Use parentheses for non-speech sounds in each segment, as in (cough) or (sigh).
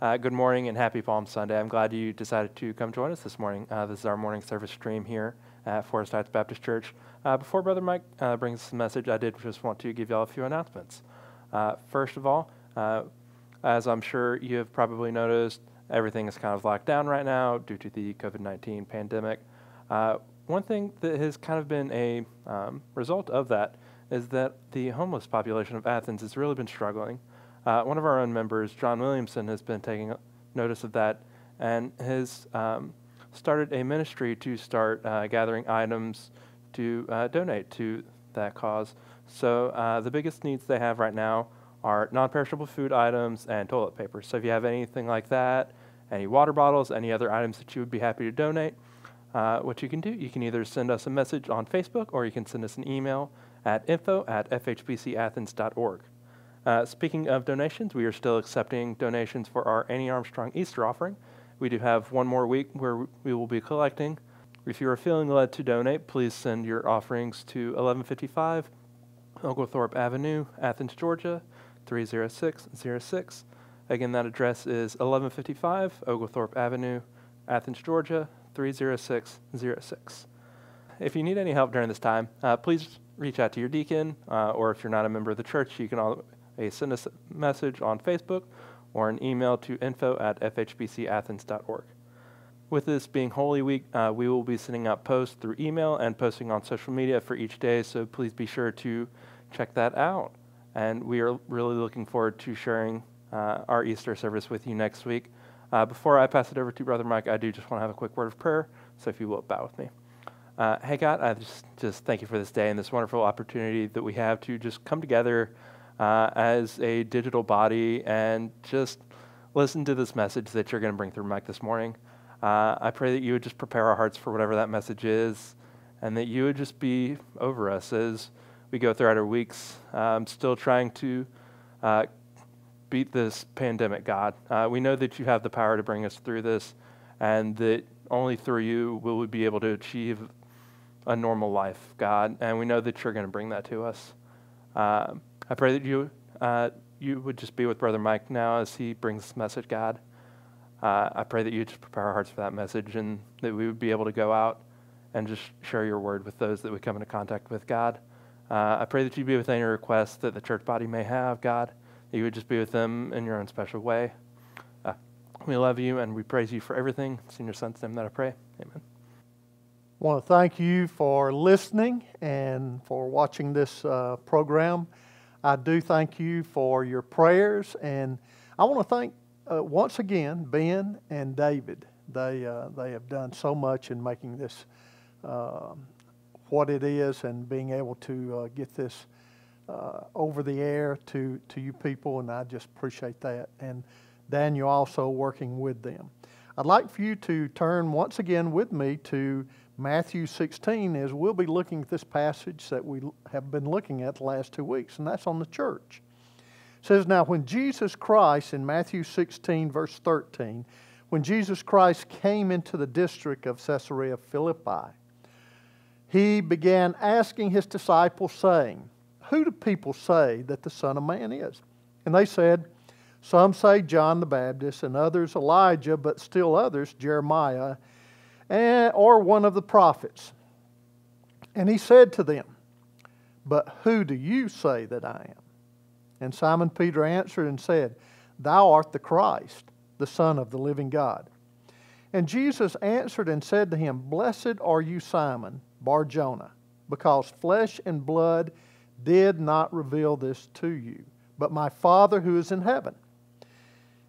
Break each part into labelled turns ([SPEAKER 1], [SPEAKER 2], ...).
[SPEAKER 1] Uh, good morning and happy Palm Sunday. I'm glad you decided to come join us this morning. Uh, this is our morning service stream here at Forest Heights Baptist Church. Uh, before Brother Mike uh, brings the message, I did just want to give y'all a few announcements. Uh, first of all, uh, as I'm sure you have probably noticed, everything is kind of locked down right now due to the COVID 19 pandemic. one thing that has kind of been a um, result of that is that the homeless population of Athens has really been struggling. Uh, one of our own members, John Williamson, has been taking notice of that and has um, started a ministry to start uh, gathering items to uh, donate to that cause. So uh, the biggest needs they have right now are non-perishable food items and toilet paper. So if you have anything like that, any water bottles, any other items that you would be happy to donate, uh, what you can do, you can either send us a message on Facebook or you can send us an email at info at fhbcathens.org. Uh, speaking of donations, we are still accepting donations for our Annie Armstrong Easter offering. We do have one more week where we will be collecting. If you are feeling led to donate, please send your offerings to 1155 Oglethorpe Avenue, Athens, Georgia 30606. Again, that address is 1155 Oglethorpe Avenue, Athens, Georgia 30606. If you need any help during this time, uh, please reach out to your deacon, uh, or if you're not a member of the church, you can always send us a message on Facebook or an email to info at fhbcathens.org. With this being Holy Week, uh, we will be sending out posts through email and posting on social media for each day, so please be sure to check that out. And we are really looking forward to sharing uh, our Easter service with you next week. Uh, before I pass it over to Brother Mike, I do just want to have a quick word of prayer, so if you will bow with me. Uh, hey, God, I just, just thank you for this day and this wonderful opportunity that we have to just come together uh, as a digital body and just listen to this message that you're going to bring through Mike this morning. Uh, I pray that you would just prepare our hearts for whatever that message is and that you would just be over us as we go throughout our weeks. I'm still trying to uh, beat this pandemic, God. Uh, we know that you have the power to bring us through this and that only through you will we be able to achieve a normal life, God, and we know that you're going to bring that to us. Uh, I pray that you uh, you would just be with Brother Mike now as he brings this message, God. Uh, I pray that you just prepare our hearts for that message and that we would be able to go out and just share your word with those that we come into contact with, God. Uh, I pray that you be with any requests that the church body may have, God, that you would just be with them in your own special way. Uh, we love you and we praise you for everything. It's in your son's name that I pray. Amen.
[SPEAKER 2] I want to thank you for listening and for watching this uh, program. I do thank you for your prayers, and I want to thank uh, once again Ben and David. They uh, they have done so much in making this um, what it is and being able to uh, get this uh, over the air to to you people, and I just appreciate that. And Daniel also working with them. I'd like for you to turn once again with me to Matthew 16 is we'll be looking at this passage that we have been looking at the last two weeks, and that's on the church. It says, Now, when Jesus Christ, in Matthew 16, verse 13, when Jesus Christ came into the district of Caesarea Philippi, he began asking his disciples, saying, Who do people say that the Son of Man is? And they said, Some say John the Baptist, and others Elijah, but still others Jeremiah and, or one of the prophets. And he said to them, But who do you say that I am? And Simon Peter answered and said, Thou art the Christ, the Son of the living God. And Jesus answered and said to him, Blessed are you, Simon, Bar Jonah, because flesh and blood did not reveal this to you, but my Father who is in heaven.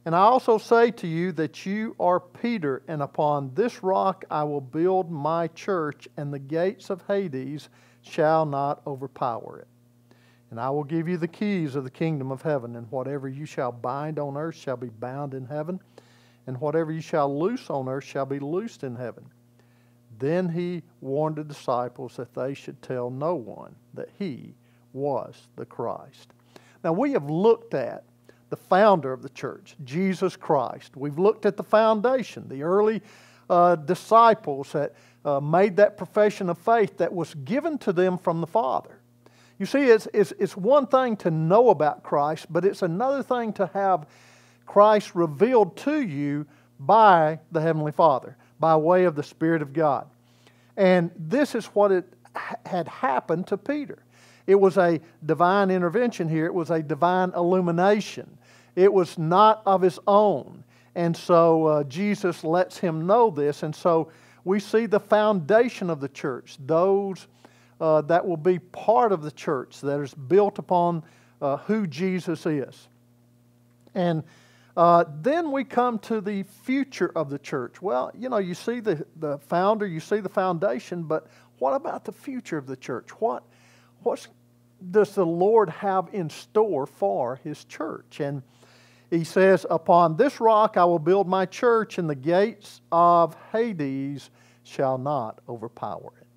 [SPEAKER 2] And I also say to you that you are Peter, and upon this rock I will build my church, and the gates of Hades shall not overpower it. And I will give you the keys of the kingdom of heaven, and whatever you shall bind on earth shall be bound in heaven, and whatever you shall loose on earth shall be loosed in heaven. Then he warned the disciples that they should tell no one that he was the Christ. Now, we have looked at the founder of the church, Jesus Christ. We've looked at the foundation, the early uh, disciples that uh, made that profession of faith that was given to them from the Father. You see, it's, it's, it's one thing to know about Christ, but it's another thing to have Christ revealed to you by the Heavenly Father, by way of the Spirit of God. And this is what it had happened to Peter. It was a divine intervention here, it was a divine illumination. It was not of his own. And so uh, Jesus lets him know this. And so we see the foundation of the church, those uh, that will be part of the church that is built upon uh, who Jesus is. And uh, then we come to the future of the church. Well, you know, you see the, the founder, you see the foundation, but what about the future of the church? What what's, does the Lord have in store for his church? And he says, Upon this rock I will build my church, and the gates of Hades shall not overpower it.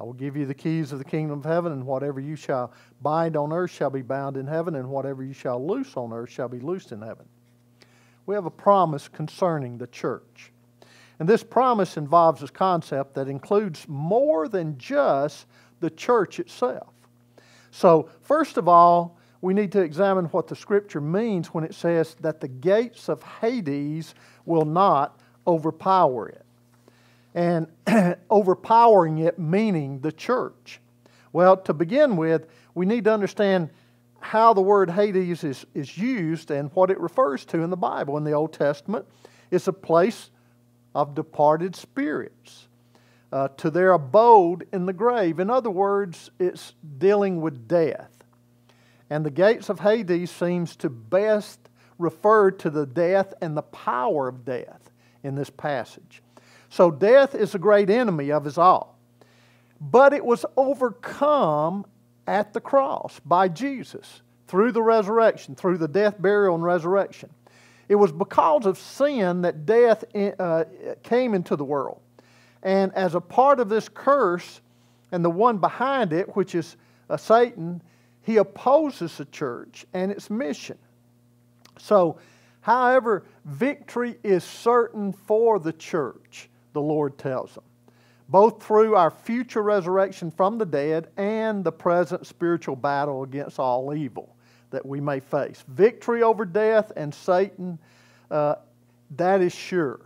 [SPEAKER 2] I will give you the keys of the kingdom of heaven, and whatever you shall bind on earth shall be bound in heaven, and whatever you shall loose on earth shall be loosed in heaven. We have a promise concerning the church. And this promise involves a concept that includes more than just the church itself. So, first of all, we need to examine what the scripture means when it says that the gates of Hades will not overpower it. And (clears throat) overpowering it meaning the church. Well, to begin with, we need to understand how the word Hades is, is used and what it refers to in the Bible. In the Old Testament, it's a place of departed spirits. Uh, to their abode in the grave. In other words, it's dealing with death. And the gates of Hades seems to best refer to the death and the power of death in this passage. So death is a great enemy of us all. But it was overcome at the cross by Jesus through the resurrection, through the death, burial, and resurrection. It was because of sin that death uh, came into the world. And as a part of this curse, and the one behind it, which is uh, Satan, he opposes the church and its mission. So, however, victory is certain for the church, the Lord tells them, both through our future resurrection from the dead and the present spiritual battle against all evil that we may face. Victory over death and Satan, uh, that is sure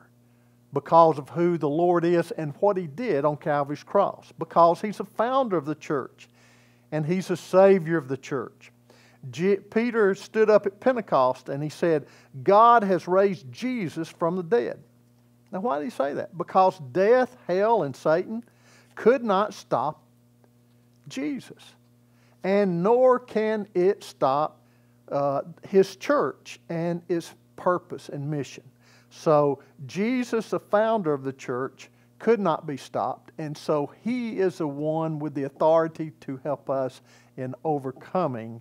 [SPEAKER 2] because of who the Lord is and what He did on Calvary's cross, because He's the founder of the church and he's a savior of the church. Peter stood up at Pentecost and he said, God has raised Jesus from the dead. Now, why did he say that? Because death, hell, and Satan could not stop Jesus. And nor can it stop uh, his church and its purpose and mission. So, Jesus, the founder of the church, could not be stopped. And so he is the one with the authority to help us in overcoming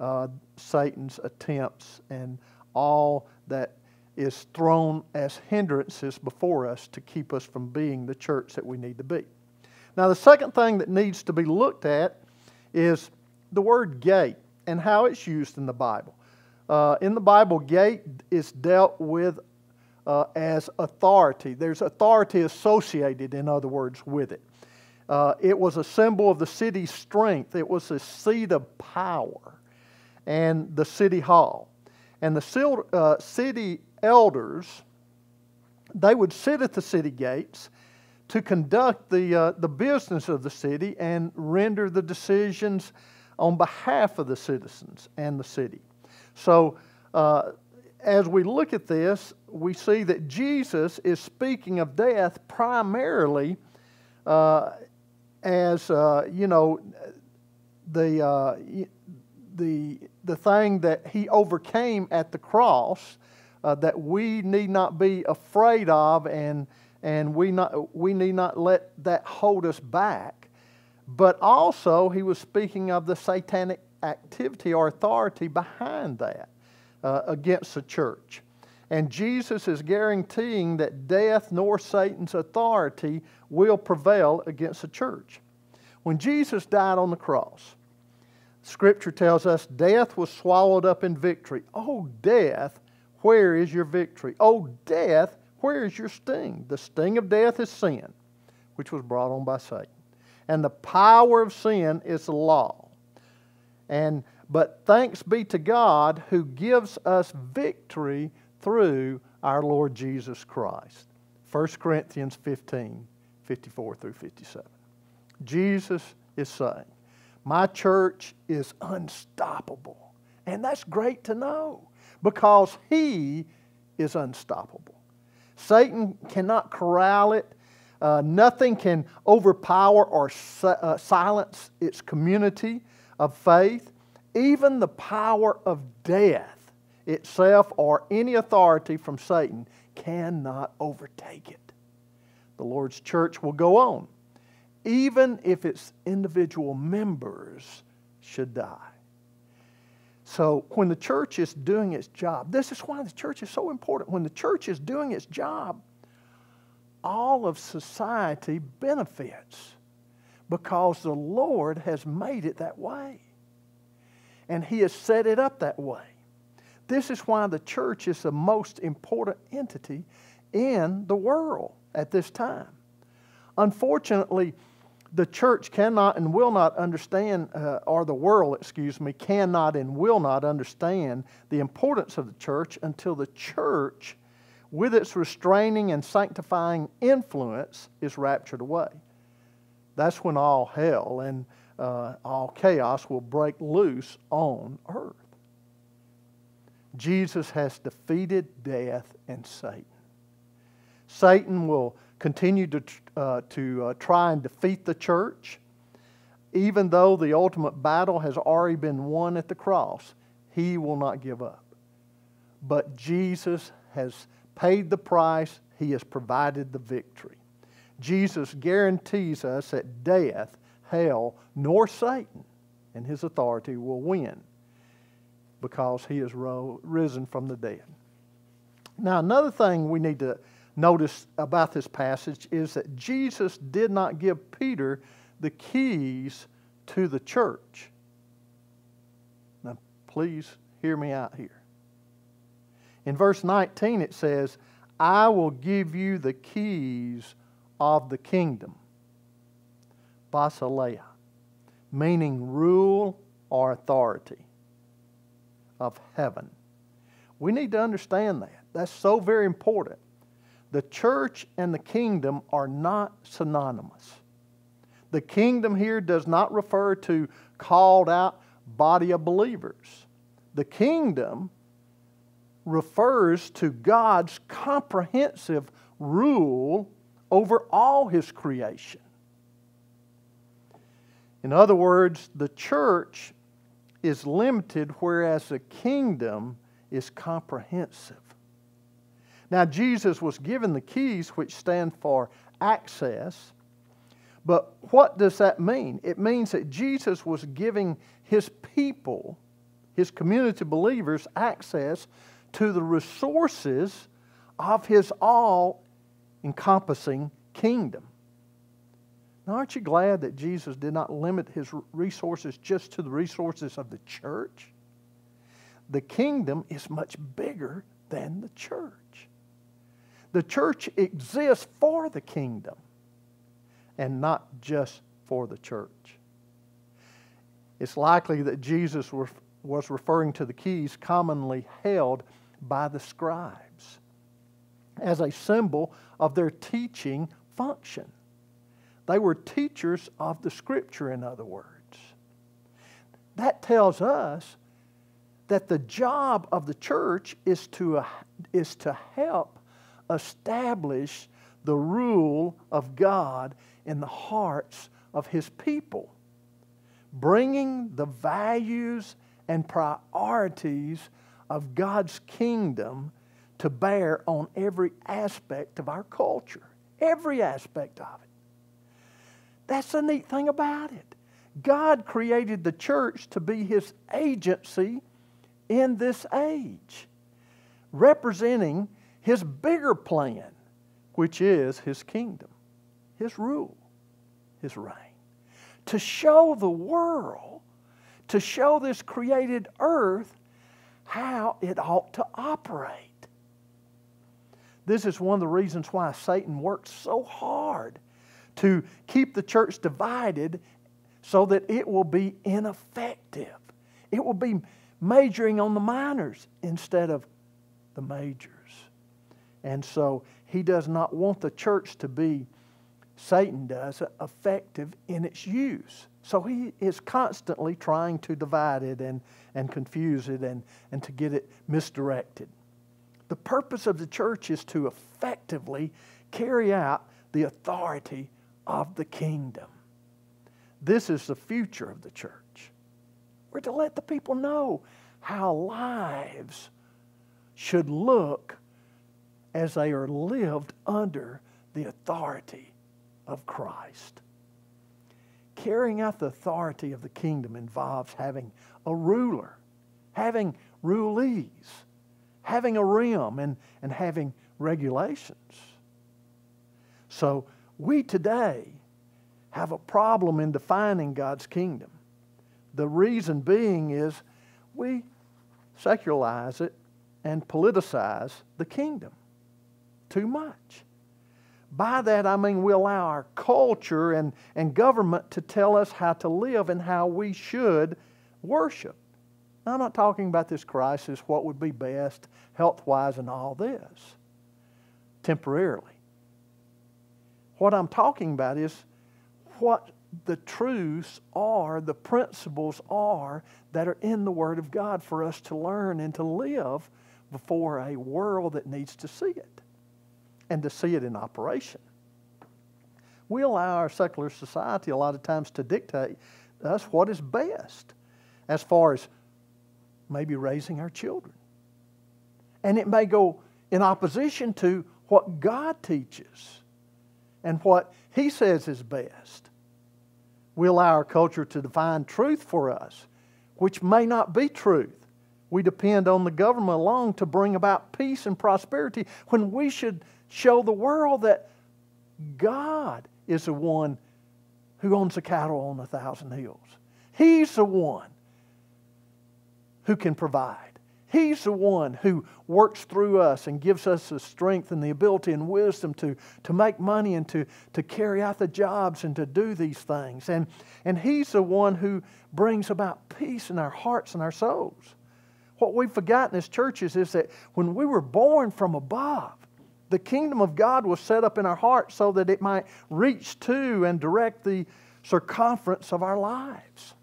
[SPEAKER 2] uh, Satan's attempts and all that is thrown as hindrances before us to keep us from being the church that we need to be. Now, the second thing that needs to be looked at is the word gate and how it's used in the Bible. Uh, in the Bible, gate is dealt with uh, as authority. There's authority associated, in other words, with it. Uh, it was a symbol of the city's strength, it was a seat of power, and the city hall. And the uh, city elders, they would sit at the city gates to conduct the, uh, the business of the city and render the decisions on behalf of the citizens and the city. So, uh, as we look at this, we see that Jesus is speaking of death primarily uh, as, uh, you know, the, uh, the, the thing that he overcame at the cross uh, that we need not be afraid of and, and we, not, we need not let that hold us back. But also, he was speaking of the satanic activity or authority behind that uh, against the church. And Jesus is guaranteeing that death nor Satan's authority will prevail against the church. When Jesus died on the cross, Scripture tells us death was swallowed up in victory. Oh, death, where is your victory? Oh, death, where is your sting? The sting of death is sin, which was brought on by Satan. And the power of sin is the law. And But thanks be to God who gives us victory through our Lord Jesus Christ. 1 Corinthians 15, 54 through 57. Jesus is saying, My church is unstoppable. And that's great to know because He is unstoppable. Satan cannot corral it. Uh, nothing can overpower or si- uh, silence its community of faith. Even the power of death itself or any authority from Satan cannot overtake it. The Lord's church will go on, even if its individual members should die. So, when the church is doing its job, this is why the church is so important. When the church is doing its job, all of society benefits because the Lord has made it that way. And He has set it up that way. This is why the church is the most important entity in the world at this time. Unfortunately, the church cannot and will not understand, uh, or the world, excuse me, cannot and will not understand the importance of the church until the church, with its restraining and sanctifying influence, is raptured away. That's when all hell and uh, all chaos will break loose on earth. Jesus has defeated death and Satan. Satan will continue to, uh, to uh, try and defeat the church, even though the ultimate battle has already been won at the cross. He will not give up. But Jesus has paid the price, He has provided the victory. Jesus guarantees us that death, hell, nor Satan and his authority will win because he has risen from the dead. Now, another thing we need to notice about this passage is that Jesus did not give Peter the keys to the church. Now, please hear me out here. In verse 19, it says, I will give you the keys of the kingdom. Basileia, meaning rule or authority of heaven. We need to understand that. That's so very important. The church and the kingdom are not synonymous. The kingdom here does not refer to called out body of believers. The kingdom refers to God's comprehensive rule over all his creation. In other words, the church is limited, whereas the kingdom is comprehensive. Now, Jesus was given the keys, which stand for access. But what does that mean? It means that Jesus was giving his people, his community believers, access to the resources of his all encompassing kingdom. Now, aren't you glad that Jesus did not limit his resources just to the resources of the church? The kingdom is much bigger than the church. The church exists for the kingdom and not just for the church. It's likely that Jesus was referring to the keys commonly held by the scribes as a symbol of their teaching function. They were teachers of the scripture, in other words. That tells us that the job of the church is to, is to help establish the rule of God in the hearts of His people, bringing the values and priorities of God's kingdom to bear on every aspect of our culture, every aspect of it. That's the neat thing about it. God created the church to be His agency in this age, representing his bigger plan, which is his kingdom, his rule, his reign. To show the world, to show this created earth how it ought to operate. This is one of the reasons why Satan works so hard to keep the church divided so that it will be ineffective. It will be majoring on the minors instead of the majors. And so he does not want the church to be, Satan does, effective in its use. So he is constantly trying to divide it and, and confuse it and, and to get it misdirected. The purpose of the church is to effectively carry out the authority of the kingdom. This is the future of the church. We're to let the people know how lives should look as they are lived under the authority of Christ. Carrying out the authority of the kingdom involves having a ruler, having rulees, having a rim, and, and having regulations. So we today have a problem in defining God's kingdom. The reason being is we secularize it and politicize the kingdom too much. By that, I mean we allow our culture and, and government to tell us how to live and how we should worship. Now, I'm not talking about this crisis, what would be best health wise, and all this temporarily. What I'm talking about is what the truths are, the principles are that are in the Word of God for us to learn and to live before a world that needs to see it and to see it in operation. We allow our secular society a lot of times to dictate us what is best as far as maybe raising our children. And it may go in opposition to what God teaches and what He says is best. We allow our culture to define truth for us, which may not be truth. We depend on the government alone to bring about peace and prosperity when we should show the world that God is the one who owns the cattle on a thousand hills. He's the one who can provide. He's the one who works through us and gives us the strength and the ability and wisdom to, to make money and to, to carry out the jobs and to do these things. And, and He's the one who brings about peace in our hearts and our souls. What we've forgotten as churches is that when we were born from above, the kingdom of God was set up in our hearts so that it might reach to and direct the circumference of our lives.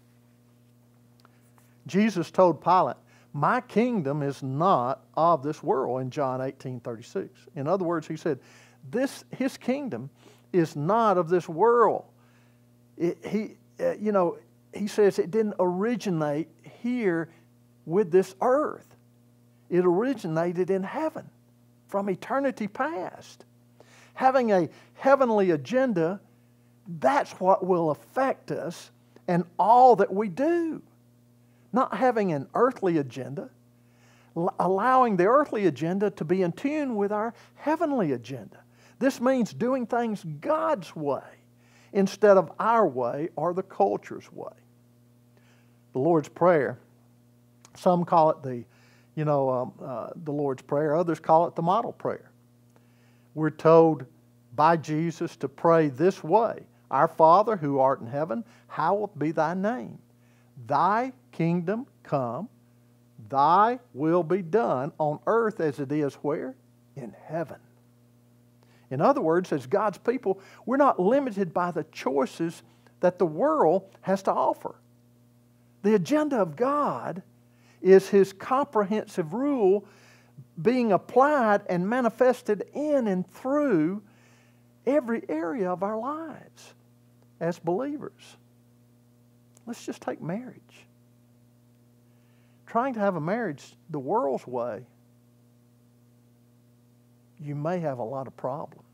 [SPEAKER 2] Jesus told Pilate, My kingdom is not of this world in John 18 36. In other words, he said, this, His kingdom is not of this world. It, he, uh, you know, he says it didn't originate here with this earth, it originated in heaven from eternity past. Having a heavenly agenda, that's what will affect us and all that we do. Not having an earthly agenda, allowing the earthly agenda to be in tune with our heavenly agenda. This means doing things God's way instead of our way or the culture's way. The Lord's Prayer, some call it the you know, um, uh, the Lord's Prayer. Others call it the model prayer. We're told by Jesus to pray this way Our Father who art in heaven, hallowed be thy name. Thy kingdom come, thy will be done on earth as it is where? In heaven. In other words, as God's people, we're not limited by the choices that the world has to offer. The agenda of God is His comprehensive rule being applied and manifested in and through every area of our lives as believers. Let's just take marriage. Trying to have a marriage the world's way, you may have a lot of problems.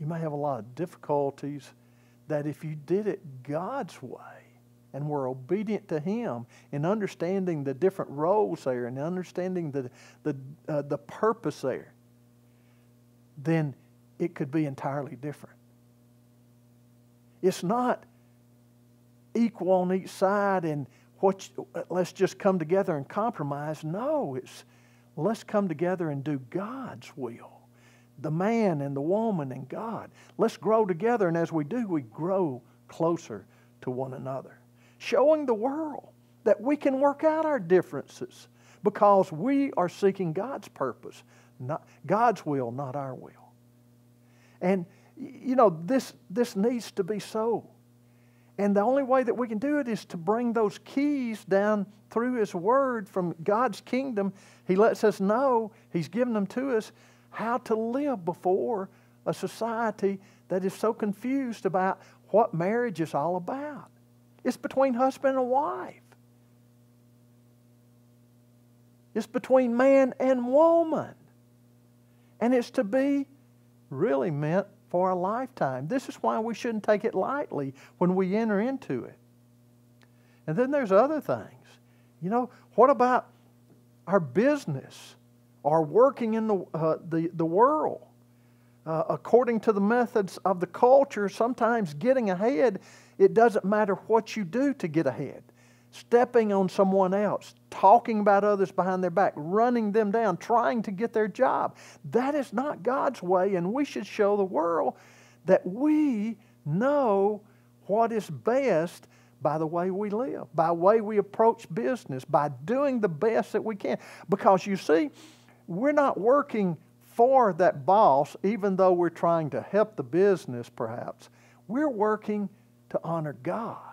[SPEAKER 2] You may have a lot of difficulties that if you did it God's way, and we're obedient to Him in understanding the different roles there and understanding the, the, uh, the purpose there, then it could be entirely different. It's not equal on each side and what uh, let's just come together and compromise. No, it's let's come together and do God's will. The man and the woman and God. Let's grow together, and as we do, we grow closer to one another showing the world that we can work out our differences because we are seeking God's purpose, not God's will, not our will. And you know, this this needs to be so. And the only way that we can do it is to bring those keys down through His Word from God's kingdom. He lets us know, He's given them to us, how to live before a society that is so confused about what marriage is all about. It's between husband and wife. It's between man and woman. And it's to be really meant for a lifetime. This is why we shouldn't take it lightly when we enter into it. And then there's other things. You know, what about our business or working in the, uh, the, the world? Uh, according to the methods of the culture, sometimes getting ahead, it doesn't matter what you do to get ahead stepping on someone else, talking about others behind their back, running them down, trying to get their job. That is not God's way, and we should show the world that we know what is best by the way we live, by the way we approach business, by doing the best that we can. Because you see, we're not working for that boss, even though we're trying to help the business, perhaps. We're working to honor God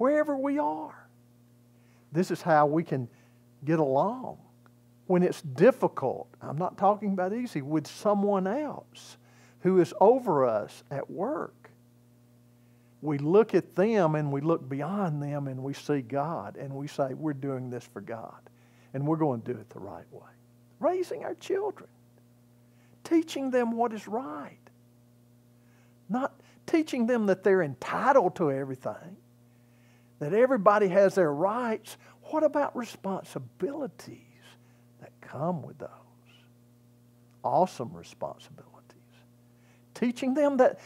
[SPEAKER 2] wherever we are. This is how we can get along. When it's difficult, I'm not talking about easy, with someone else who is over us at work. We look at them and we look beyond them and we see God and we say, we're doing this for God and we're going to do it the right way. Raising our children, teaching them what is right, not teaching them that they're entitled to everything that everybody has their rights. What about responsibilities that come with those? Awesome responsibilities. Teaching them that,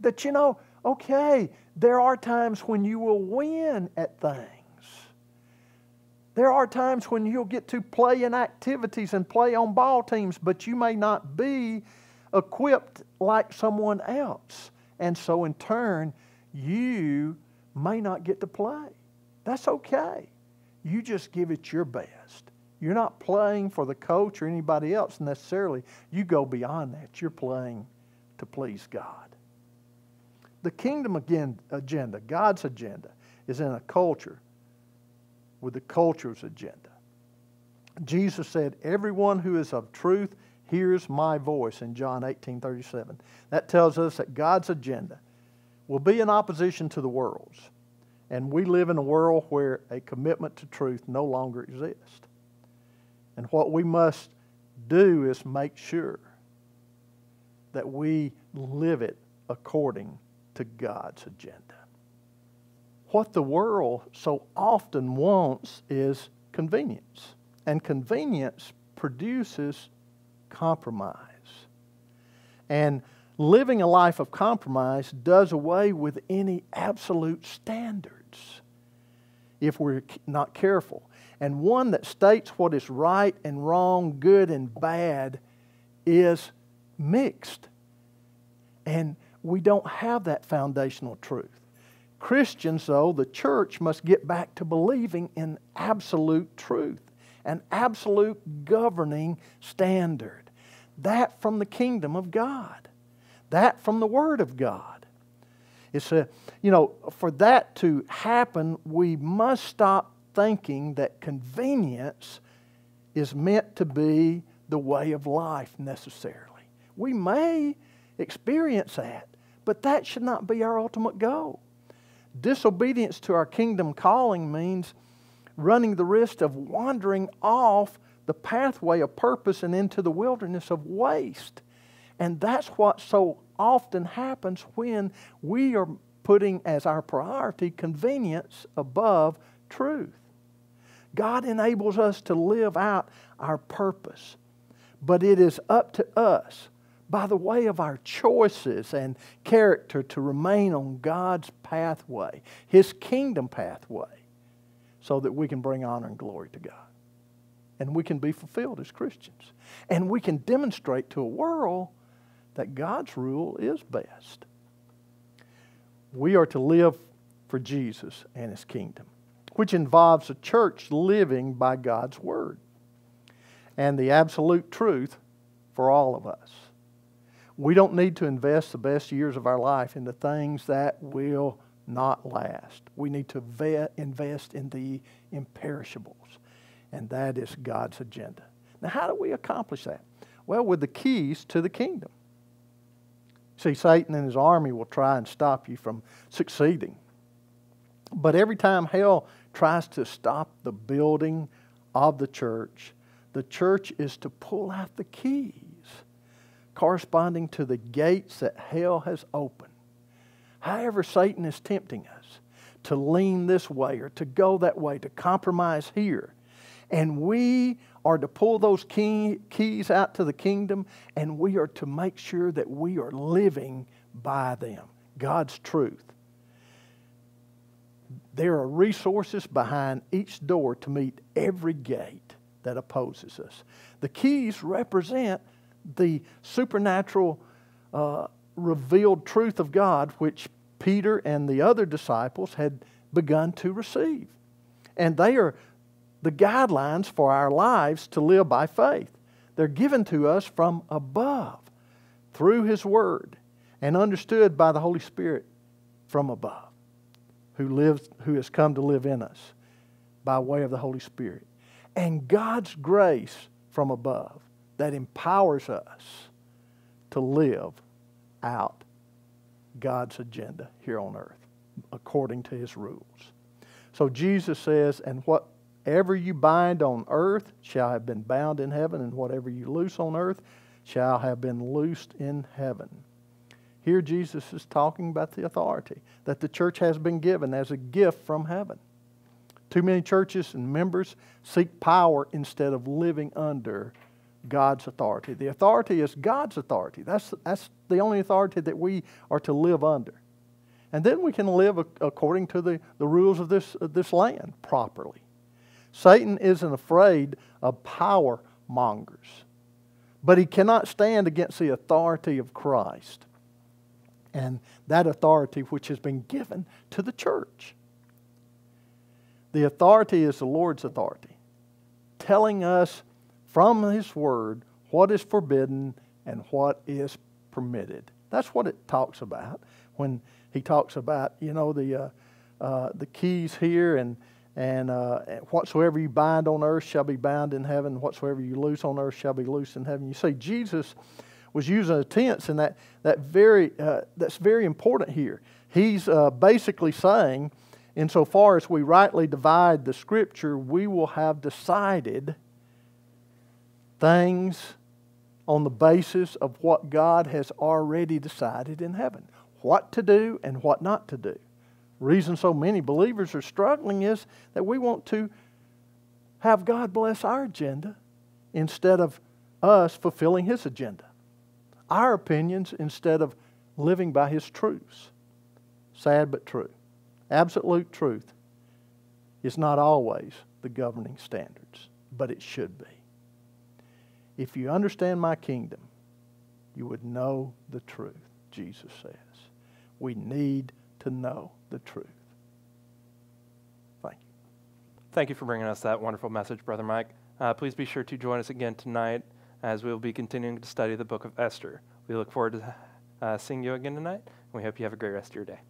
[SPEAKER 2] that, you know, okay, there are times when you will win at things. There are times when you'll get to play in activities and play on ball teams, but you may not be equipped like someone else. And so, in turn, you may not get to play. That's okay. You just give it your best. You're not playing for the coach or anybody else necessarily. You go beyond that. You're playing to please God. The kingdom again agenda, God's agenda, is in a culture with the culture's agenda. Jesus said, Everyone who is of truth hears my voice in John 18 37. That tells us that God's agenda will be in opposition to the world's. And we live in a world where a commitment to truth no longer exists. And what we must do is make sure that we live it according to God's agenda. What the world so often wants is convenience, and convenience produces compromise. And living a life of compromise does away with any absolute standards if we're not careful. And one that states what is right and wrong, good and bad, is mixed. And we don't have that foundational truth. Christians, though, the church must get back to believing in absolute truth, an absolute governing standard. That from the kingdom of God that from the Word of God. It's a, you know, for that to happen, we must stop thinking that convenience is meant to be the way of life necessarily. We may experience that, but that should not be our ultimate goal. Disobedience to our kingdom calling means running the risk of wandering off the pathway of purpose and into the wilderness of waste. And that's what so often happens when we are putting as our priority convenience above truth. God enables us to live out our purpose, but it is up to us by the way of our choices and character to remain on God's pathway, His kingdom pathway, so that we can bring honor and glory to God. And we can be fulfilled as Christians. And we can demonstrate to a world that God's rule is best. We are to live for Jesus and His kingdom. which involves a church living by God's Word and the absolute truth for all of us. We don't need to invest the best years of our life into things that will not last. We need to invest in the imperishables, and that is God's agenda. Now, how do we accomplish that? Well, with the keys to the kingdom. See, Satan and his army will try and stop you from succeeding. But every time hell tries to stop the building of the church, the church is to pull out the keys corresponding to the gates that hell has opened. However, Satan is tempting us to lean this way or to go that way, to compromise here. And we are to pull those key, keys out to the kingdom and we are to make sure that we are living by them. God's truth. There are resources behind each door to meet every gate that opposes us. The keys represent the supernatural uh, revealed truth of God, which Peter and the other disciples had begun to receive. And they are the guidelines for our lives to live by faith. They're given to us from above through His Word and understood by the Holy Spirit from above, who, lives, who has come to live in us by way of the Holy Spirit. And God's grace from above that empowers us to live out God's agenda here on earth according to his rules. So Jesus says, and whatever you bind on earth shall have been bound in heaven, and whatever you loose on earth shall have been loosed in heaven. Here Jesus is talking about the authority that the church has been given as a gift from heaven. Too many churches and members seek power instead of living under God's authority. The authority is God's authority. That's, that's the only authority that we are to live under. And then we can live according to the, the rules of this, of this land properly. Satan isn't afraid of power mongers, but he cannot stand against the authority of Christ and that authority which has been given to the church. The authority is the Lord's authority, telling us from His Word what is forbidden and what is permitted. That's what it talks about when he talks about, you know, the, uh, uh, the keys here and, and uh, whatsoever you bind on earth shall be bound in heaven, whatsoever you loose on earth shall be loosed in heaven. You see, Jesus was using a tense, and that, that very, uh, that's very important here. He's uh, basically saying, insofar as we rightly divide the Scripture, we will have decided things on the basis of what God has already decided in heaven what to do and what not to do. Reason so many believers are struggling is that we want to have God bless our agenda instead of us fulfilling His agenda. Our opinions instead of living by His truths. Sad but true. Absolute truth is not always the governing standards, but it should be. If you understand my kingdom, you would know the truth, Jesus says. We need to know the truth. Thank you.
[SPEAKER 1] Thank you for bringing us that wonderful message, Brother Mike. Uh, please be sure to join us again tonight as we'll be continuing to study the book of Esther. We look forward to uh, seeing you again tonight, and we hope you have a great rest of your day.